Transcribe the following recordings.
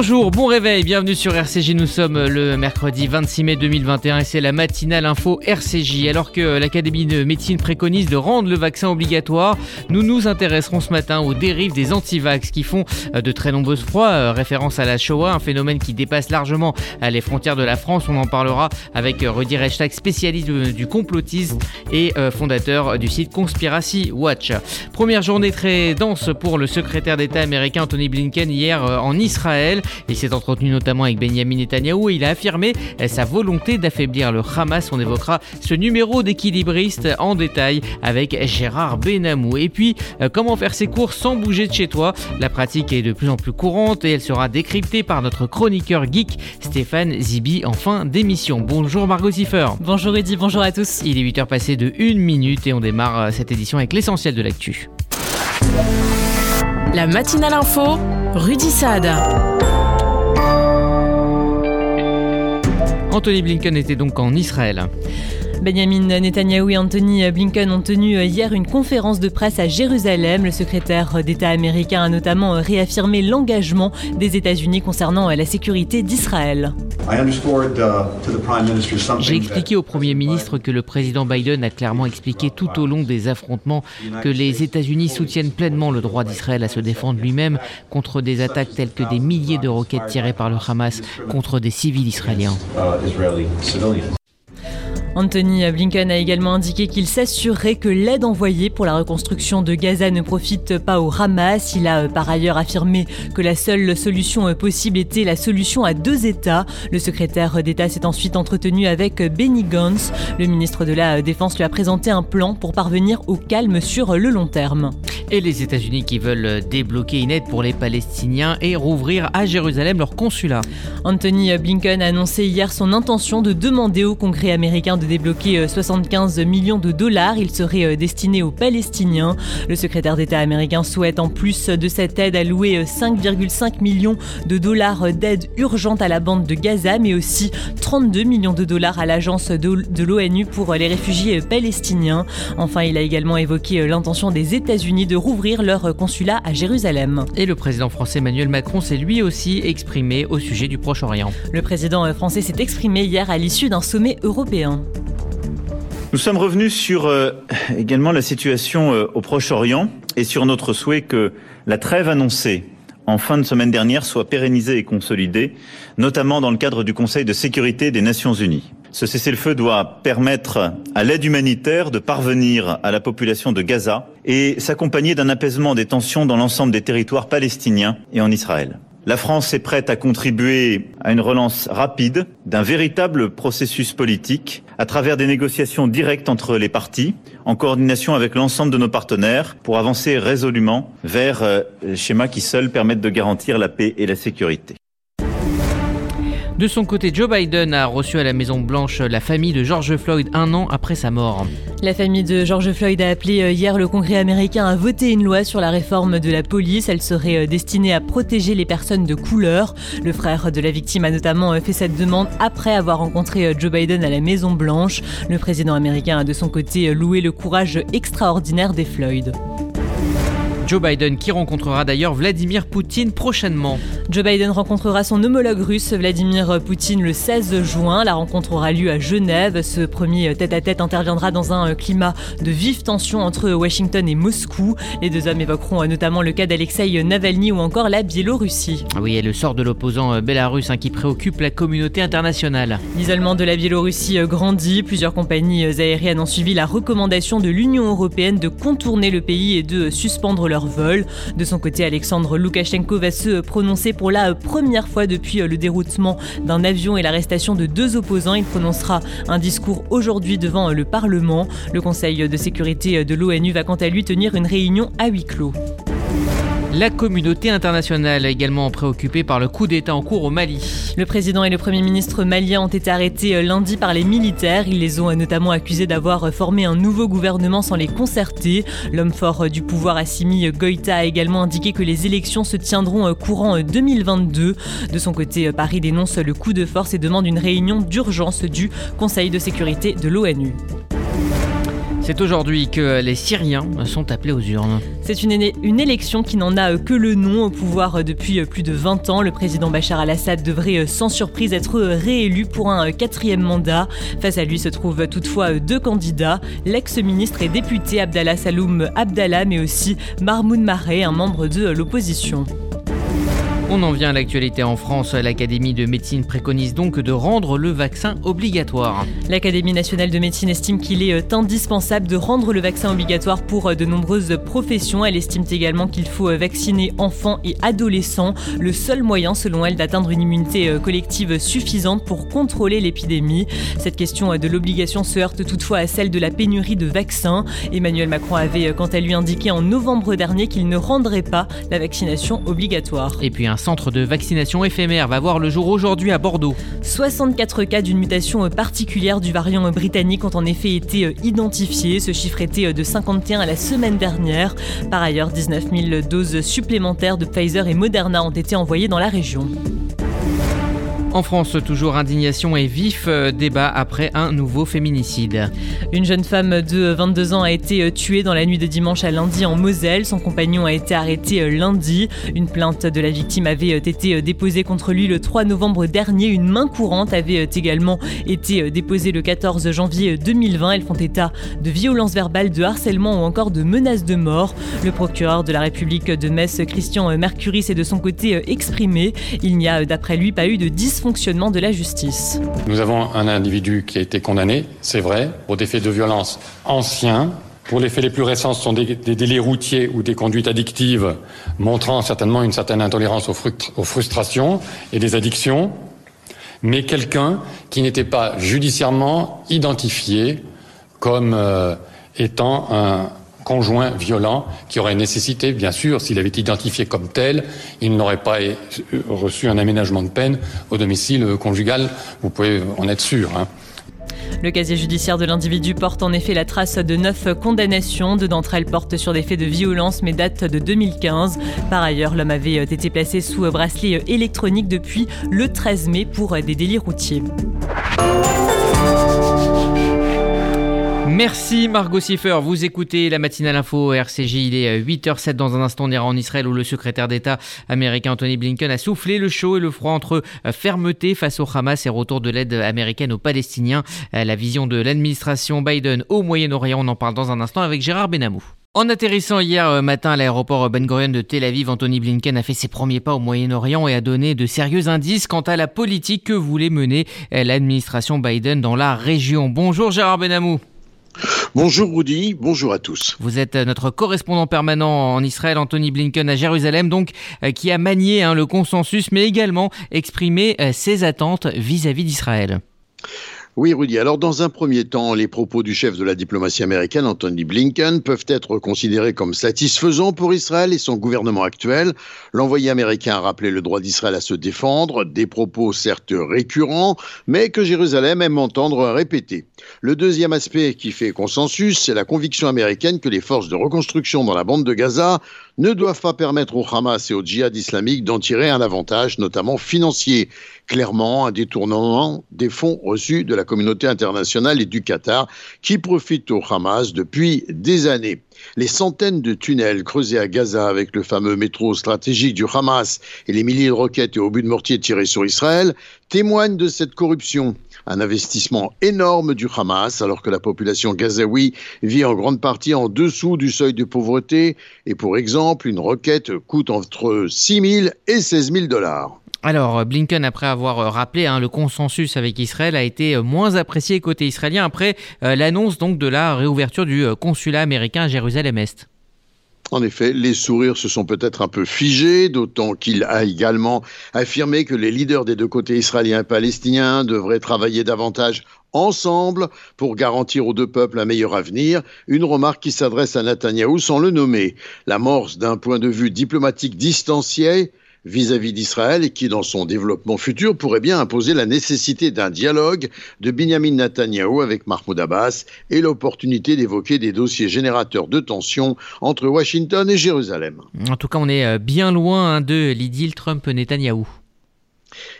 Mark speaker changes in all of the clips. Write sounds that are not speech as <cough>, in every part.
Speaker 1: Bonjour, bon réveil, bienvenue sur RCJ. Nous sommes le mercredi 26 mai 2021 et c'est la matinale info RCJ. Alors que l'Académie de médecine préconise de rendre le vaccin obligatoire, nous nous intéresserons ce matin aux dérives des antivax qui font de très nombreuses fois référence à la Shoah, un phénomène qui dépasse largement les frontières de la France. On en parlera avec Rudy Reichstag, spécialiste du complotisme et fondateur du site Conspiracy Watch. Première journée très dense pour le secrétaire d'État américain Anthony Blinken hier en Israël. Il s'est entretenu notamment avec Benjamin Netanyahu et il a affirmé sa volonté d'affaiblir le Hamas. On évoquera ce numéro d'équilibriste en détail avec Gérard Benamou. Et puis, euh, comment faire ses courses sans bouger de chez toi? La pratique est de plus en plus courante et elle sera décryptée par notre chroniqueur geek Stéphane Zibi en fin d'émission. Bonjour Margot Ziffer.
Speaker 2: Bonjour Eddy, bonjour à tous.
Speaker 1: Il est 8h passé de 1 minute et on démarre euh, cette édition avec l'essentiel de l'actu.
Speaker 3: La matinale info, Rudy Saad.
Speaker 1: Anthony Blinken était donc en Israël.
Speaker 2: Benjamin Netanyahu et Anthony Blinken ont tenu hier une conférence de presse à Jérusalem. Le secrétaire d'État américain a notamment réaffirmé l'engagement des États-Unis concernant la sécurité d'Israël.
Speaker 1: J'ai expliqué au Premier ministre que le président Biden a clairement expliqué tout au long des affrontements que les États-Unis soutiennent pleinement le droit d'Israël à se défendre lui-même contre des attaques telles que des milliers de roquettes tirées par le Hamas contre des civils israéliens.
Speaker 2: Anthony Blinken a également indiqué qu'il s'assurerait que l'aide envoyée pour la reconstruction de Gaza ne profite pas au Hamas. Il a euh, par ailleurs affirmé que la seule solution euh, possible était la solution à deux États. Le secrétaire d'État s'est ensuite entretenu avec Benny Gantz. Le ministre de la Défense lui a présenté un plan pour parvenir au calme sur le long terme.
Speaker 1: Et les États-Unis qui veulent débloquer une aide pour les Palestiniens et rouvrir à Jérusalem leur consulat.
Speaker 2: Anthony Blinken a annoncé hier son intention de demander au Congrès américain de débloquer 75 euh, millions de dollars. Il serait euh, destiné aux Palestiniens. Le secrétaire d'État américain souhaite en plus de cette aide allouer 5,5 euh, millions de dollars d'aide urgente à la bande de Gaza, mais aussi 32 millions de dollars à l'agence de l'ONU pour les réfugiés palestiniens. Enfin, il a également évoqué l'intention des États-Unis de rouvrir leur consulat à Jérusalem.
Speaker 1: Et le président français Emmanuel Macron s'est lui aussi exprimé au sujet du Proche-Orient.
Speaker 2: Le président français s'est exprimé hier à l'issue d'un sommet européen.
Speaker 4: Nous sommes revenus sur euh, également la situation euh, au Proche-Orient et sur notre souhait que la trêve annoncée en fin de semaine dernière soit pérennisée et consolidée, notamment dans le cadre du Conseil de sécurité des Nations Unies. Ce cessez-le-feu doit permettre à l'aide humanitaire de parvenir à la population de Gaza et s'accompagner d'un apaisement des tensions dans l'ensemble des territoires palestiniens et en Israël. La France est prête à contribuer à une relance rapide d'un véritable processus politique à travers des négociations directes entre les partis, en coordination avec l'ensemble de nos partenaires, pour avancer résolument vers euh, schémas qui seuls permettent de garantir la paix et la sécurité.
Speaker 1: De son côté, Joe Biden a reçu à la Maison-Blanche la famille de George Floyd un an après sa mort.
Speaker 2: La famille de George Floyd a appelé euh, hier le Congrès américain à voter une loi sur la réforme de la police. Elle serait euh, destinée à protéger les personnes de couleur. Le frère de la victime a notamment euh, fait cette demande après avoir rencontré Joe Biden à la Maison-Blanche. Le président américain a de son côté loué le courage extraordinaire des Floyd.
Speaker 1: Joe Biden qui rencontrera d'ailleurs Vladimir Poutine prochainement.
Speaker 2: Joe Biden rencontrera son homologue russe Vladimir Poutine le 16 juin. La rencontre aura lieu à Genève. Ce premier tête-à-tête interviendra dans un climat de vive tension entre Washington et Moscou. Les deux hommes évoqueront notamment le cas d'Alexei Navalny ou encore la Biélorussie.
Speaker 1: Oui, et le sort de l'opposant bélarus hein, qui préoccupe la communauté internationale.
Speaker 2: L'isolement de la Biélorussie grandit. Plusieurs compagnies aériennes ont suivi la recommandation de l'Union européenne de contourner le pays et de suspendre leur De son côté, Alexandre Loukachenko va se prononcer pour la première fois depuis le déroutement d'un avion et l'arrestation de deux opposants. Il prononcera un discours aujourd'hui devant le Parlement. Le Conseil de sécurité de l'ONU va quant à lui tenir une réunion à huis clos.
Speaker 1: La communauté internationale est également préoccupée par le coup d'État en cours au Mali.
Speaker 2: Le président et le Premier ministre malien ont été arrêtés euh, lundi par les militaires. Ils les ont euh, notamment accusés d'avoir euh, formé un nouveau gouvernement sans les concerter. L'homme fort du pouvoir Assimi Goïta a également indiqué que les élections se tiendront courant 2022. De son côté, Paris dénonce le coup de force et demande une réunion d'urgence du Conseil de sécurité de l'ONU.
Speaker 1: C'est aujourd'hui que les Syriens sont appelés aux urnes.
Speaker 2: C'est une, élection qui n'en a que le nom au pouvoir depuis plus de 20 ans. Le président Bachar al-Assad devrait sans surprise être réélu pour un quatrième mandat. Face à lui se trouvent toutefois deux candidats, l'ex-ministre et député Abdallah Saloum Abdallah, mais aussi Mahmoud Maré, un membre de l'opposition.
Speaker 1: On en vient à l'actualité en France. L'Académie de médecine préconise donc de rendre le vaccin obligatoire.
Speaker 2: L'Académie nationale de médecine estime qu'il est indispensable de rendre le vaccin obligatoire pour de nombreuses professions. Elle estime également qu'il faut vacciner enfants et adolescents, le seul moyen selon elle d'atteindre une immunité collective suffisante pour contrôler l'épidémie. Cette question de l'obligation se heurte toutefois à celle de la pénurie de vaccins. Emmanuel Macron avait quant à lui indiqué en novembre dernier qu'il ne rendrait pas la vaccination obligatoire.
Speaker 1: Et puis un centre de vaccination éphémère va voir le jour aujourd'hui à Bordeaux.
Speaker 2: 64 cas d'une mutation particulière du variant britannique ont en effet été euh, identifiés. Ce chiffre était euh, de 51 à la semaine dernière. Par ailleurs, 19 000 doses supplémentaires de Pfizer et Moderna ont été envoyées dans la région.
Speaker 1: En France, toujours indignation et vif euh, débat après un nouveau féminicide.
Speaker 2: Une jeune femme de 22 ans a été euh, tuée dans la nuit de dimanche à lundi en Moselle. Son compagnon a été arrêté euh, lundi. Une plainte de la victime avait été déposée contre lui le 3 novembre dernier. Une main courante avait également été déposée le 14 janvier 2020. Elles font état de violences verbales, de harcèlement ou encore de menaces de mort. Le procureur de la République de Metz, Christian Mercury, s'est de son côté exprimé. Il n'y a d'après lui pas eu de fonctionnement de la justice.
Speaker 5: Nous avons un individu qui a été condamné, c'est vrai, pour des faits de violence anciens. Pour les faits les plus récents, ce sont des, délits routiers ou des conduites addictives montrant certainement une certaine intolérance aux, frustrations et des addictions, mais quelqu'un qui n'était pas judiciairement identifié comme euh, étant un, conjoint violent qui aurait nécessité, bien sûr, s'il avait été identifié comme tel, il n'aurait pas reçu un aménagement de peine au domicile conjugal. Vous pouvez en être sûr. Hein.
Speaker 2: Le casier judiciaire de l'individu porte en effet la trace de neuf condamnations. Deux d'entre elles portent sur des faits de violence mais datent de 2015. Par ailleurs, l'homme avait été placé sous bracelet électronique depuis le 13 mai pour des délits routiers.
Speaker 1: Merci Margot Siffer. Vous écoutez la matinale info RCJ. Il est 8h07 dans un instant. On ira en Israël où le secrétaire d'État américain Anthony Blinken a soufflé le chaud et le froid entre fermeté face au Hamas et retour de l'aide américaine aux Palestiniens. La vision de l'administration Biden au Moyen-Orient, on en parle dans un instant avec Gérard Benamou. En atterrissant hier matin à l'aéroport Ben Gurion de Tel Aviv, Anthony Blinken a fait ses premiers pas au Moyen-Orient et a donné de sérieux indices quant à la politique que voulait mener l'administration Biden dans la région. Bonjour Gérard Benamou.
Speaker 6: Bonjour Rudy, bonjour à tous.
Speaker 1: Vous êtes notre correspondant permanent en Israël, Anthony Blinken à Jérusalem, donc euh, qui a manié hein, le consensus, mais également exprimé euh, ses attentes vis-à-vis d'Israël.
Speaker 6: Oui, Rudy. Alors, dans un premier temps, les propos du chef de la diplomatie américaine, Anthony Blinken, peuvent être considérés comme satisfaisants pour Israël et son gouvernement actuel. L'envoyé américain a rappelé le droit d'Israël à se défendre, des propos certes récurrents, mais que Jérusalem aime entendre répéter. Le deuxième aspect qui fait consensus, c'est la conviction américaine que les forces de reconstruction dans la bande de Gaza ne doivent pas permettre au Hamas et au djihad islamique d'en tirer un avantage, notamment financier. Clairement, un détournement des fonds reçus de la communauté internationale et du Qatar qui profitent au Hamas depuis des années. Les centaines de tunnels creusés à Gaza avec le fameux métro stratégique du Hamas et les milliers de roquettes et obus de mortier tirés sur Israël témoignent de cette corruption. Un investissement énorme du Hamas alors que la population gazaoui vit en grande partie en dessous du seuil de pauvreté et pour exemple une roquette coûte entre 6 000 et 16 000 dollars.
Speaker 1: Alors, Blinken, après avoir rappelé hein, le consensus avec Israël, a été moins apprécié côté israélien après euh, l'annonce donc de la réouverture du euh, consulat américain à Jérusalem-Est.
Speaker 6: En effet, les sourires se sont peut-être un peu figés, d'autant qu'il a également affirmé que les leaders des deux côtés israéliens et palestiniens devraient travailler davantage ensemble pour garantir aux deux peuples un meilleur avenir, une remarque qui s'adresse à Netanyahou sans le nommer. L'amorce d'un point de vue diplomatique distancié vis-à-vis d'Israël et qui, dans son développement futur, pourrait bien imposer la nécessité d'un dialogue de Benjamin Netanyahu avec Mahmoud Abbas et l'opportunité d'évoquer des dossiers générateurs de tensions entre Washington et Jérusalem.
Speaker 1: En tout cas, on est euh, bien loin hein, de l'idylle Trump-Netanyahou.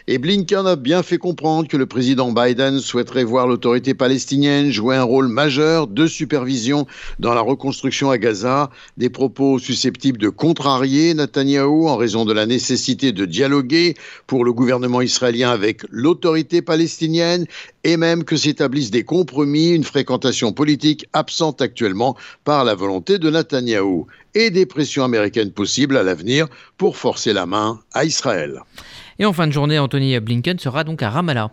Speaker 6: Et Blinken a bien fait comprendre que le président Biden souhaiterait voir l'autorité palestinienne jouer un rôle majeur de supervision dans la reconstruction à Gaza, des propos susceptibles de contrarier Netanyahou en raison de la nécessité de dialoguer pour le gouvernement israélien avec l'autorité palestinienne et même que s'établissent des compromis, une fréquentation politique absente actuellement par la volonté de Netanyahou et des pressions américaines possibles à l'avenir pour forcer la main à Israël.
Speaker 1: Et en fin de journée, Anthony Blinken sera donc à Ramallah.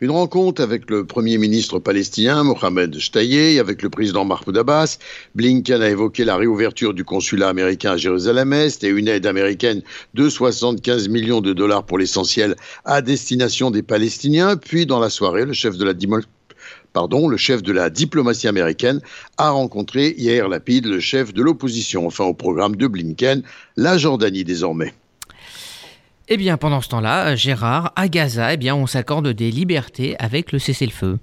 Speaker 6: Une rencontre avec le Premier ministre palestinien Mohamed Shtayyeh avec le président Mahmoud Abbas. Blinken a évoqué la réouverture du consulat américain à Jérusalem-Est et une aide américaine de 75 millions de dollars pour l'essentiel à destination des Palestiniens. Puis, dans la soirée, le chef de la diplomatie américaine a rencontré Yair Lapid, le chef de l'opposition. Enfin, au programme de Blinken, la Jordanie désormais.
Speaker 1: Eh bien, pendant ce temps-là, Gérard, à Gaza, eh bien, on s'accorde des libertés avec le cessez-le-feu.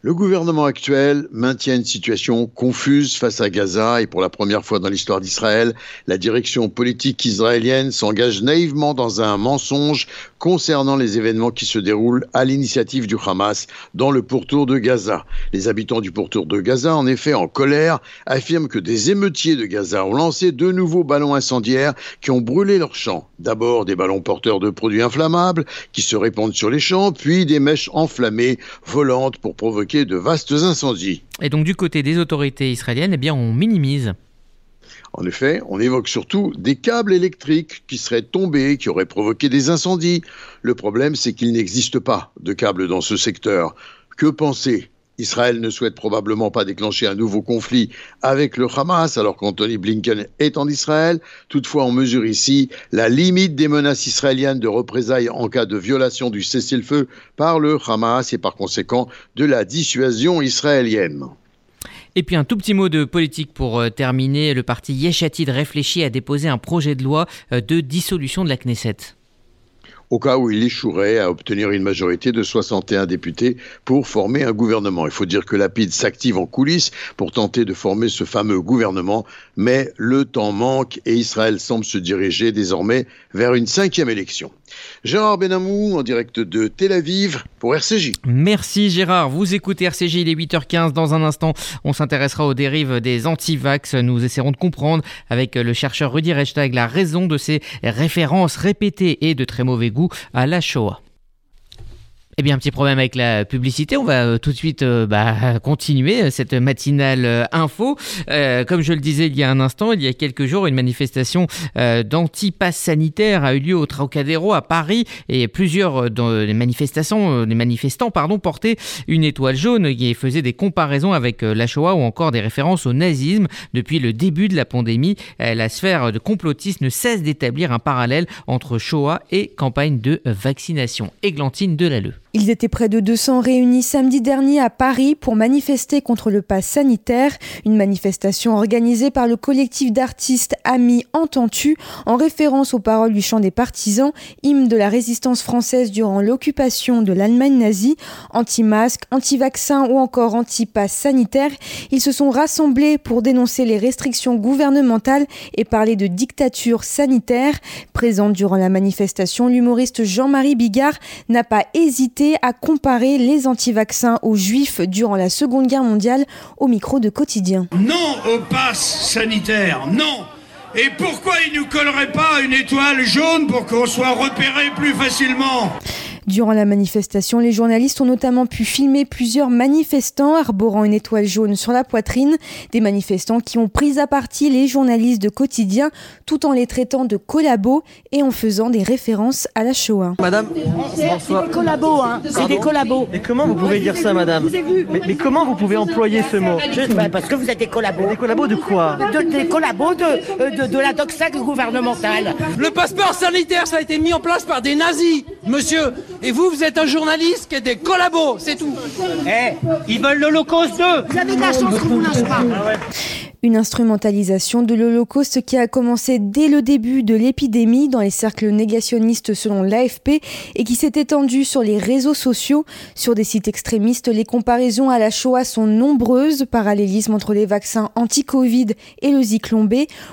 Speaker 6: Le gouvernement actuel maintient une situation confuse face à Gaza et pour la première fois dans l'histoire d'Israël, la direction politique israélienne s'engage naïvement dans un mensonge concernant les événements qui se déroulent à l'initiative du Hamas dans le pourtour de Gaza. Les habitants du pourtour de Gaza, en effet, en colère, affirment que des émeutiers de Gaza ont lancé deux nouveaux ballons incendiaires qui ont brûlé leurs champs. D'abord des ballons porteurs de produits inflammables qui se répandent sur les champs, puis des mèches enflammées volantes pour provoquer de vastes incendies.
Speaker 1: Et donc du côté des autorités israéliennes, eh bien on minimise.
Speaker 6: En effet, on évoque surtout des câbles électriques qui seraient tombés, qui auraient provoqué des incendies. Le problème, c'est qu'il n'existe pas de câbles dans ce secteur. Que penser? Israël ne souhaite probablement pas déclencher un nouveau conflit avec le Hamas alors qu'Anthony Blinken est en Israël. Toutefois, on mesure ici la limite des menaces israéliennes de représailles en cas de violation du cessez-le-feu par le Hamas et par conséquent de la dissuasion israélienne.
Speaker 1: Et puis un tout petit mot de politique pour euh, terminer. Le parti Yeshatid réfléchit à déposer un projet de loi euh, de dissolution de la Knesset
Speaker 6: au cas où il échouerait à obtenir une majorité de 61 députés pour former un gouvernement. Il faut dire que Lapide s'active en coulisses pour tenter de former ce fameux gouvernement, mais le temps manque et Israël semble se diriger désormais vers une cinquième élection. Gérard Benamou en direct de Tel Aviv pour RCJ.
Speaker 1: Merci Gérard, vous écoutez RCJ, il est 8h15. Dans un instant, on s'intéressera aux dérives des anti-vax. Nous essaierons de comprendre avec le chercheur Rudy Reichtag la raison de ces références répétées et de très mauvais goût à la Shoah. Eh bien, un petit problème avec la publicité. On va euh, tout de suite euh, bah, <laughs> continuer euh, cette matinale info. comme je le disais il y a un instant, il y a quelques jours, une manifestation d'anti-pass sanitaire a eu lieu au Trocadéro à Paris et plusieurs des manifestants portaient une étoile jaune qui faisait des comparaisons avec la Shoah ou encore des références au nazisme. Depuis le début de la pandémie, la sphère de complotistes ne cesse d'établir un parallèle entre Shoah et campagne de vaccination. Églantine Delalleux.
Speaker 7: Ils étaient près de 200 réunis samedi dernier à Paris pour manifester contre le pass sanitaire, une manifestation organisée par le collectif d'artistes Amis Entends-tu en référence aux paroles du chant des partisans, hymne de la résistance française durant l'occupation de l'Allemagne nazie, anti-masque, anti-vaccin ou encore anti-pass sanitaire. Ils se sont rassemblés pour dénoncer les restrictions gouvernementales et parler de dictature sanitaire. Présent durant la manifestation, l'humoriste Jean-Marie Bigard n'a pas hésité à comparer les anti-vaccins aux juifs durant la Seconde Guerre mondiale au micro de quotidien.
Speaker 8: Non au pass sanitaire, non et pourquoi il ne nous collerait pas une étoile jaune pour qu'on soit repéré plus facilement?
Speaker 7: Durant la manifestation, les journalistes ont notamment pu filmer plusieurs manifestants arborant une étoile jaune sur la poitrine, des manifestants qui ont pris à partie les journalistes de quotidien tout en les traitant de collabos et en faisant des références à la Shoah.
Speaker 9: Madame,
Speaker 10: c'est des collabos, hein. c'est des collabos.
Speaker 9: Et comment vous pouvez dire ça, madame mais, comment vous pouvez employer ce mot
Speaker 10: bah, Parce que vous êtes des collabos.
Speaker 9: Des collabos de quoi
Speaker 10: Des collabos de, euh, de, de la doxa gouvernementale.
Speaker 11: Le passeport sanitaire, ça a été mis en place par des nazis, monsieur. Et vous, vous êtes un journaliste qui est des collabos, c'est tout.
Speaker 10: Eh, ils veulent l'Holocauste 2 Vous avez de la chance qu'on vous lâche pas.
Speaker 7: Une instrumentalisation de l'Holocauste qui a commencé dès le début de l'épidémie dans les cercles négationnistes selon l'AFP et qui s'est étendue sur les réseaux sociaux. Sur des sites extrémistes, les comparaisons à la Shoah sont nombreuses, parallélisme entre les vaccins anti-Covid et le zyklon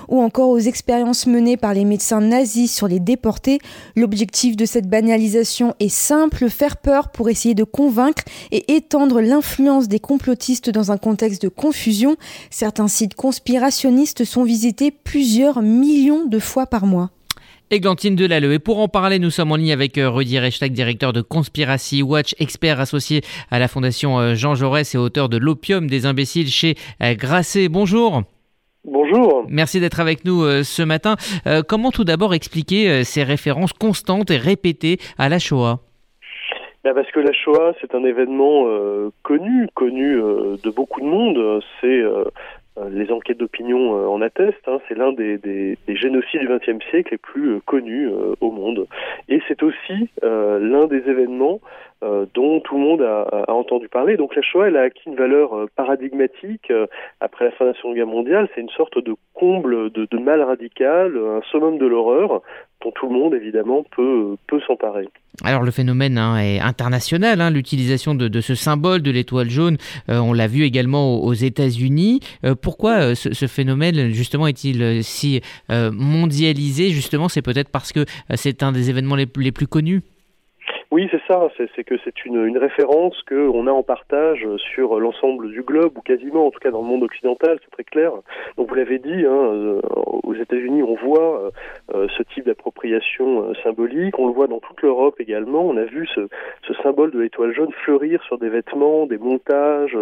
Speaker 7: ou encore aux expériences menées par les médecins nazis sur les déportés. L'objectif de cette banalisation est simple, faire peur pour essayer de convaincre et étendre l'influence des complotistes dans un contexte de confusion. Certains sites conspirationnistes sont visités plusieurs millions de fois par mois.
Speaker 1: Églantine Delalleux. Et pour en parler, nous sommes en ligne avec euh, Rudy Rechtag, directeur de Conspiracy Watch, expert associé à la Fondation euh, Jean Jaurès et auteur de L'opium des imbéciles chez euh, Grasset. Bonjour.
Speaker 12: Bonjour.
Speaker 1: Merci d'être avec nous ce matin. Comment tout d'abord expliquer ces références constantes et répétées à la Shoah?
Speaker 12: Bah, parce que la Shoah, c'est un événement connu, connu de beaucoup de monde. C'est euh, les enquêtes d'opinion euh, en attestent, hein, c'est l'un des, des, des, génocides du XXe siècle les plus euh, connus au monde. Et c'est aussi l'un des événements dont tout le monde a, entendu parler. Donc la Shoah, elle a acquis une valeur paradigmatique après la fin de la Seconde Guerre mondiale. C'est une sorte de comble de, mal radical, un summum de l'horreur dont tout le monde évidemment peut, peut s'emparer.
Speaker 1: Alors le phénomène hein, est international, hein, l'utilisation de, ce symbole de l'étoile jaune, euh, on l'a vu également aux, États-Unis. Euh, pourquoi euh, ce, phénomène justement est-il si mondialisé? Justement, c'est peut-être parce que c'est un des événements les plus connus
Speaker 12: oui, c'est ça. C'est que c'est une, une référence qu'on a en partage sur l'ensemble du globe, ou quasiment, en tout cas dans le monde occidental, c'est très clair. Donc vous l'avez dit, hein, euh, aux États-Unis, on voit euh, euh, ce type d'appropriation symbolique. On le voit dans toute l'Europe également. On a vu ce, symbole de l'étoile jaune fleurir sur des vêtements, des montages,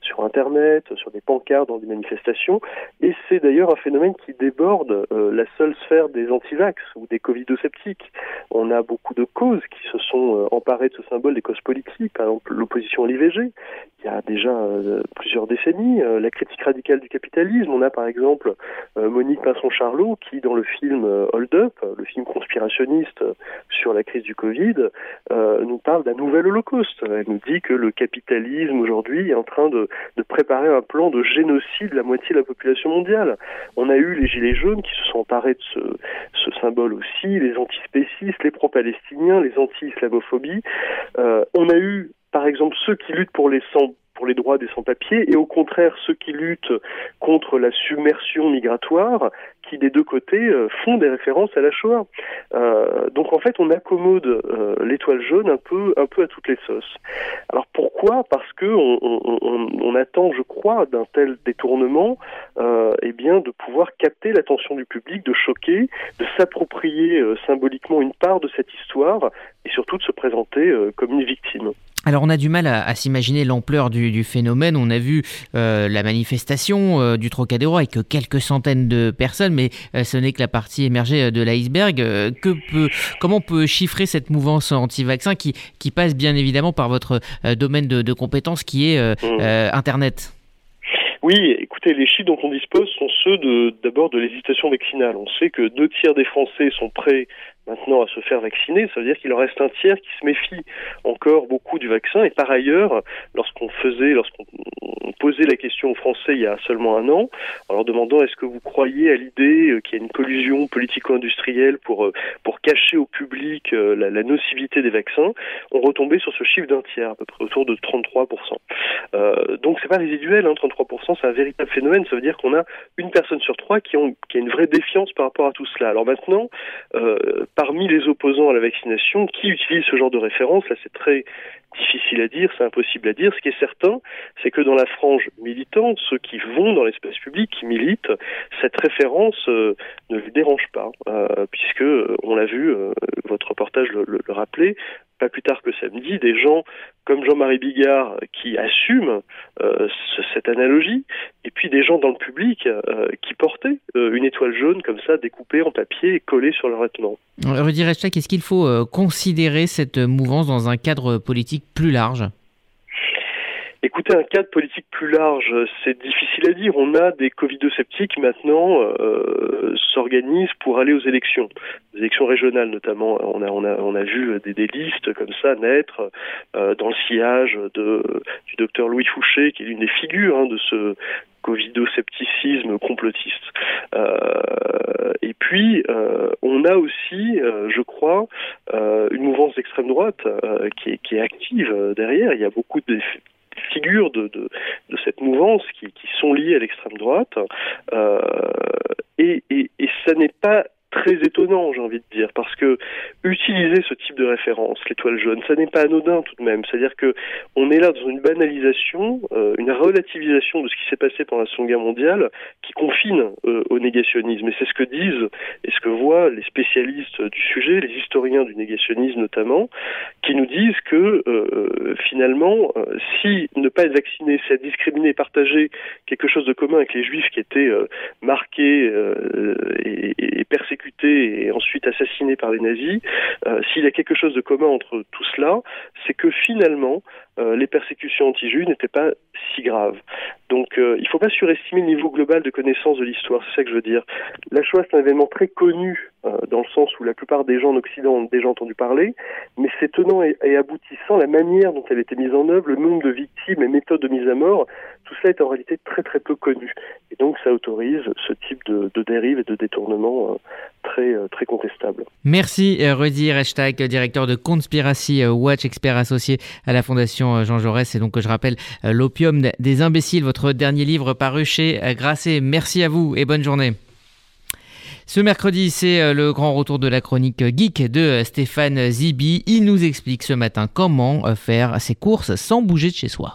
Speaker 12: sur Internet, sur des pancartes dans des manifestations. Et c'est d'ailleurs un phénomène qui déborde la seule sphère des antivax ou des covido-sceptiques. On a beaucoup de causes qui se sont euh, emparés de ce symbole des causes politiques, par exemple l'opposition à l'IVG, il y a déjà euh, plusieurs décennies, euh, la critique radicale du capitalisme. On a par exemple Monique Pinson-Charlot qui, dans le film Hold Up, le film conspirationniste sur la crise du Covid, nous parle d'un nouvel holocauste. Elle nous dit que le capitalisme aujourd'hui est en train de, de préparer un plan de génocide de la moitié de la population mondiale. On a eu les Gilets jaunes qui se sont emparés de ce, ce symbole aussi, les antispécistes, les pro-palestiniens, les anti-islamophobes euh, on a eu, par exemple, ceux qui luttent pour les sans pour les droits des sans-papiers et au contraire ceux qui luttent contre la submersion migratoire qui des deux côtés euh, font des références à la Shoah. Euh, donc en fait on accommode euh, l'étoile jaune un peu un peu à toutes les sauces. Alors pourquoi? Parce que on, on, on, attend, je crois, d'un tel détournement, euh, eh bien de pouvoir capter l'attention du public, de choquer, de s'approprier symboliquement une part de cette histoire et surtout de se présenter comme une victime.
Speaker 1: Alors on a du mal à, s'imaginer l'ampleur du, phénomène. On a vu euh, la manifestation euh, du Trocadéro avec quelques centaines de personnes, mais euh, ce n'est que la partie émergée de l'iceberg. que peut, comment on peut chiffrer cette mouvance anti-vaccin qui, qui passe bien évidemment par votre domaine de, de compétences qui est mmh. Internet?
Speaker 12: Oui, écoutez, les chiffres dont on dispose sont ceux de d'abord de l'hésitation vaccinale. On sait que deux tiers des Français sont prêts maintenant à se faire vacciner, ça veut dire qu'il en reste un tiers qui se méfie encore beaucoup du vaccin. Et par ailleurs, lorsqu'on faisait, lorsqu'on posait la question aux Français il y a seulement un an, en leur demandant est-ce que vous croyez à l'idée euh, qu'il y a une collusion politico-industrielle pour euh, pour cacher au public euh, la, la, nocivité des vaccins, on retombait sur ce chiffre d'un tiers, à peu près autour de 33%. Euh, donc c'est pas résiduel, hein, 33%, c'est un véritable phénomène. Ça veut dire qu'on a une personne sur trois qui, ont, qui a une vraie défiance par rapport à tout cela. Alors maintenant, euh, parmi les opposants à la vaccination, qui utilise ce genre de référence Là, c'est très difficile à dire, c'est impossible à dire. Ce qui est certain, c'est que dans la frange militante, ceux qui vont dans l'espace public, qui militent, cette référence euh, ne les dérange pas, euh, puisque on l'a vu, euh, votre reportage le, le, le rappelait, pas plus tard que samedi, des gens comme Jean-Marie Bigard qui assument euh, cette analogie, et puis des gens dans le public euh, qui portaient euh, une étoile jaune comme ça découpée en papier et collée sur leur vêtement.
Speaker 1: Rudy Rechtag, est-ce qu'il faut considérer cette mouvance dans un cadre politique plus large?
Speaker 12: Écoutez, un cadre politique plus large, c'est difficile à dire. On a des Covido-sceptiques maintenant euh, s'organisent pour aller aux élections, les élections régionales notamment. On a, on a, on a vu des, listes comme ça naître euh, dans le sillage du docteur Louis Fouché, qui est l'une des figures hein, de ce covido-scepticisme complotiste. et puis, on a aussi, je crois, une mouvance d'extrême droite qui qui, est, active derrière. Il y a beaucoup de figures de, cette mouvance qui, sont liées à l'extrême droite. et, et, et ça n'est pas très étonnant, j'ai envie de dire, parce que utiliser ce type de référence, l'étoile jaune, ça n'est pas anodin tout de même. C'est-à-dire que on est là dans une banalisation, euh, une relativisation de ce qui s'est passé pendant la Seconde Guerre mondiale, qui confine euh, au négationnisme. Et c'est ce que disent et ce que voient les spécialistes du sujet, les historiens du négationnisme notamment, qui nous disent que euh, finalement, si ne pas être vacciné, c'est discriminer, partager quelque chose de commun avec les juifs qui étaient marqués et, et persécutés et ensuite assassiné par les nazis, euh, s'il y a quelque chose de commun entre tout cela, c'est que finalement, euh, les persécutions anti-juives n'étaient pas si graves. Donc euh, il ne faut pas surestimer le niveau global de connaissance de l'histoire, c'est ça que je veux dire. La Shoah, c'est un événement très connu dans le sens où la plupart des gens en Occident ont déjà entendu parler, mais c'est tenant et, aboutissant la manière dont elle a été mise en œuvre, le nombre de victimes et méthodes de mise à mort, tout ça est en réalité très très peu connu. Et donc ça autorise ce type de, dérive et de détournement très, euh, très contestable.
Speaker 1: Merci euh, Rudy Hashtag, directeur de Conspiracy euh, Watch, expert associé à la Fondation Jean Jaurès. Et donc je rappelle L'opium des imbéciles, votre dernier livre paru chez Grasset. Merci à vous et bonne journée. Ce mercredi, c'est le grand retour de la chronique geek de Stéphane Zibi. Il nous explique ce matin comment faire ses courses sans bouger de chez soi.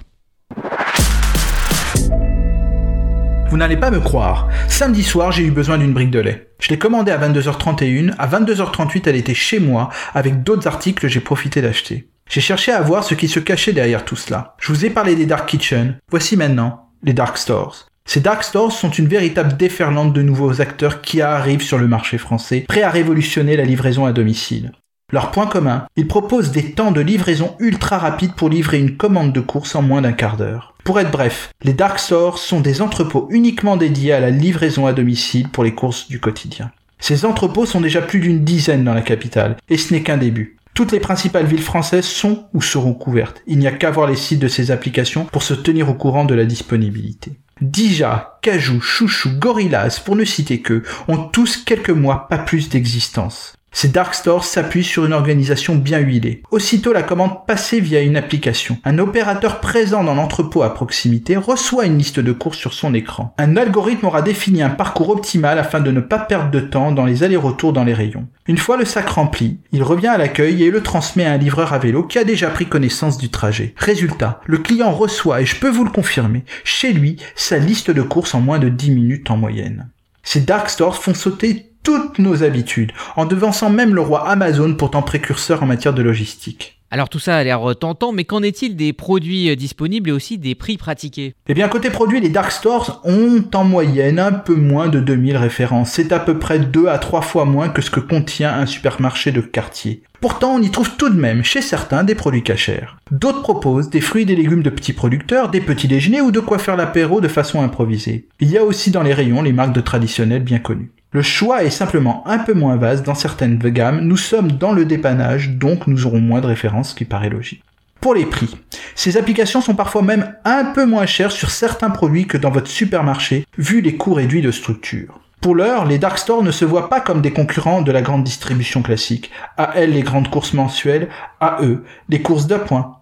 Speaker 13: Vous n'allez pas me croire. Samedi soir, j'ai eu besoin d'une brique de lait. Je l'ai commandée à 22h31. À 22h38, elle était chez moi avec d'autres articles que j'ai profité d'acheter. J'ai cherché à voir ce qui se cachait derrière tout cela. Je vous ai parlé des Dark Kitchen. Voici maintenant les Dark Stores. Ces dark stores sont une véritable déferlante de nouveaux acteurs qui arrivent sur le marché français, prêts à révolutionner la livraison à domicile. Leur point commun, ils proposent des temps de livraison ultra rapides pour livrer une commande de course en moins d'un quart d'heure. Pour être bref, les dark stores sont des entrepôts uniquement dédiés à la livraison à domicile pour les courses du quotidien. Ces entrepôts sont déjà plus d'une dizaine dans la capitale, et ce n'est qu'un début. Toutes les principales villes françaises sont ou seront couvertes. Il n'y a qu'à voir les sites de ces applications pour se tenir au courant de la disponibilité. Dija, Cajou, Chouchou, Gorillaz, pour ne citer que, ont tous quelques mois, pas plus d'existence. Ces dark stores s'appuient sur une organisation bien huilée. Aussitôt la commande passée via une application, un opérateur présent dans l'entrepôt à proximité reçoit une liste de courses sur son écran. Un algorithme aura défini un parcours optimal afin de ne pas perdre de temps dans les allers-retours dans les rayons. Une fois le sac rempli, il revient à l'accueil et le transmet à un livreur à vélo qui a déjà pris connaissance du trajet. Résultat, le client reçoit, et je peux vous le confirmer, chez lui, sa liste de courses en moins de 10 minutes en moyenne. Ces dark stores font sauter toutes nos habitudes, en devançant même le roi Amazon pourtant précurseur en matière de logistique.
Speaker 1: Alors tout ça a l'air tentant, mais qu'en est-il des produits euh, disponibles et aussi des prix pratiqués?
Speaker 13: Eh bien côté produits, les dark stores ont en moyenne un peu moins de 2000 références. C'est à peu près 2 à 3 fois moins que ce que contient un supermarché de quartier. Pourtant, on y trouve tout de même chez certains des produits cachers. D'autres proposent des fruits et des légumes de petits producteurs, des petits déjeuners ou de quoi faire l'apéro de façon improvisée. Il y a aussi dans les rayons les marques de traditionnels bien connues. Le choix est simplement un peu moins vaste dans certaines gammes, nous sommes dans le dépannage, donc nous aurons moins de références, ce qui paraît logique. Pour les prix, ces applications sont parfois même un peu moins chères sur certains produits que dans votre supermarché, vu les coûts réduits de structure. Pour l'heure, les dark stores ne se voient pas comme des concurrents de la grande distribution classique. À elles les grandes courses mensuelles, à eux les courses d'appoint,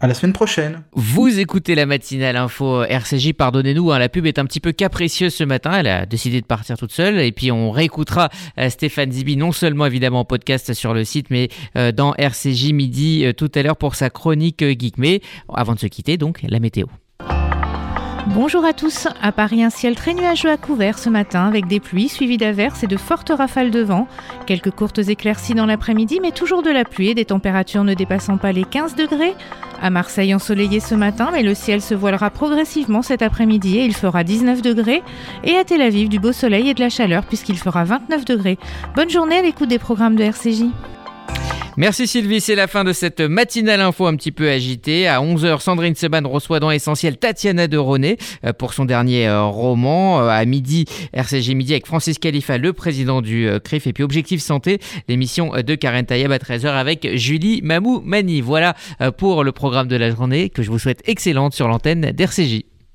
Speaker 13: à la semaine prochaine.
Speaker 1: Vous écoutez la matinale info RCJ, pardonnez-nous, hein, la pub est un petit peu capricieuse ce matin, elle a décidé de partir toute seule et puis on réécoutera euh, Stéphane Zibi non seulement évidemment en podcast sur le site mais euh, dans RCJ midi euh, tout à l'heure pour sa chronique geek. Avant de se quitter donc la météo.
Speaker 14: Bonjour à tous. À Paris, un ciel très nuageux à couvert ce matin avec des pluies suivies d'averses et de fortes rafales de vent. Quelques courtes éclaircies dans l'après-midi, mais toujours de la pluie et des températures ne dépassant pas les 15 degrés. À Marseille, ensoleillé ce matin, mais le ciel se voilera progressivement cet après-midi et il fera 19 degrés. Et à Tel Aviv, du beau soleil et de la chaleur puisqu'il fera 29 degrés. Bonne journée à l'écoute des programmes de RCJ.
Speaker 1: Merci Sylvie, c'est la fin de cette matinale info un petit peu agitée. À 11h, Sandrine Seban reçoit dans Essentiel Tatiana de Ronet euh, pour son dernier euh, roman. Euh, à midi, RCG Midi avec Francis Khalifa, le président du CRIF. Et puis Objectif Santé, l'émission de Karen Tayeb à 13h avec Julie Mamou Mani. Voilà pour le programme de la journée que je vous souhaite excellente sur l'antenne d'RCJ.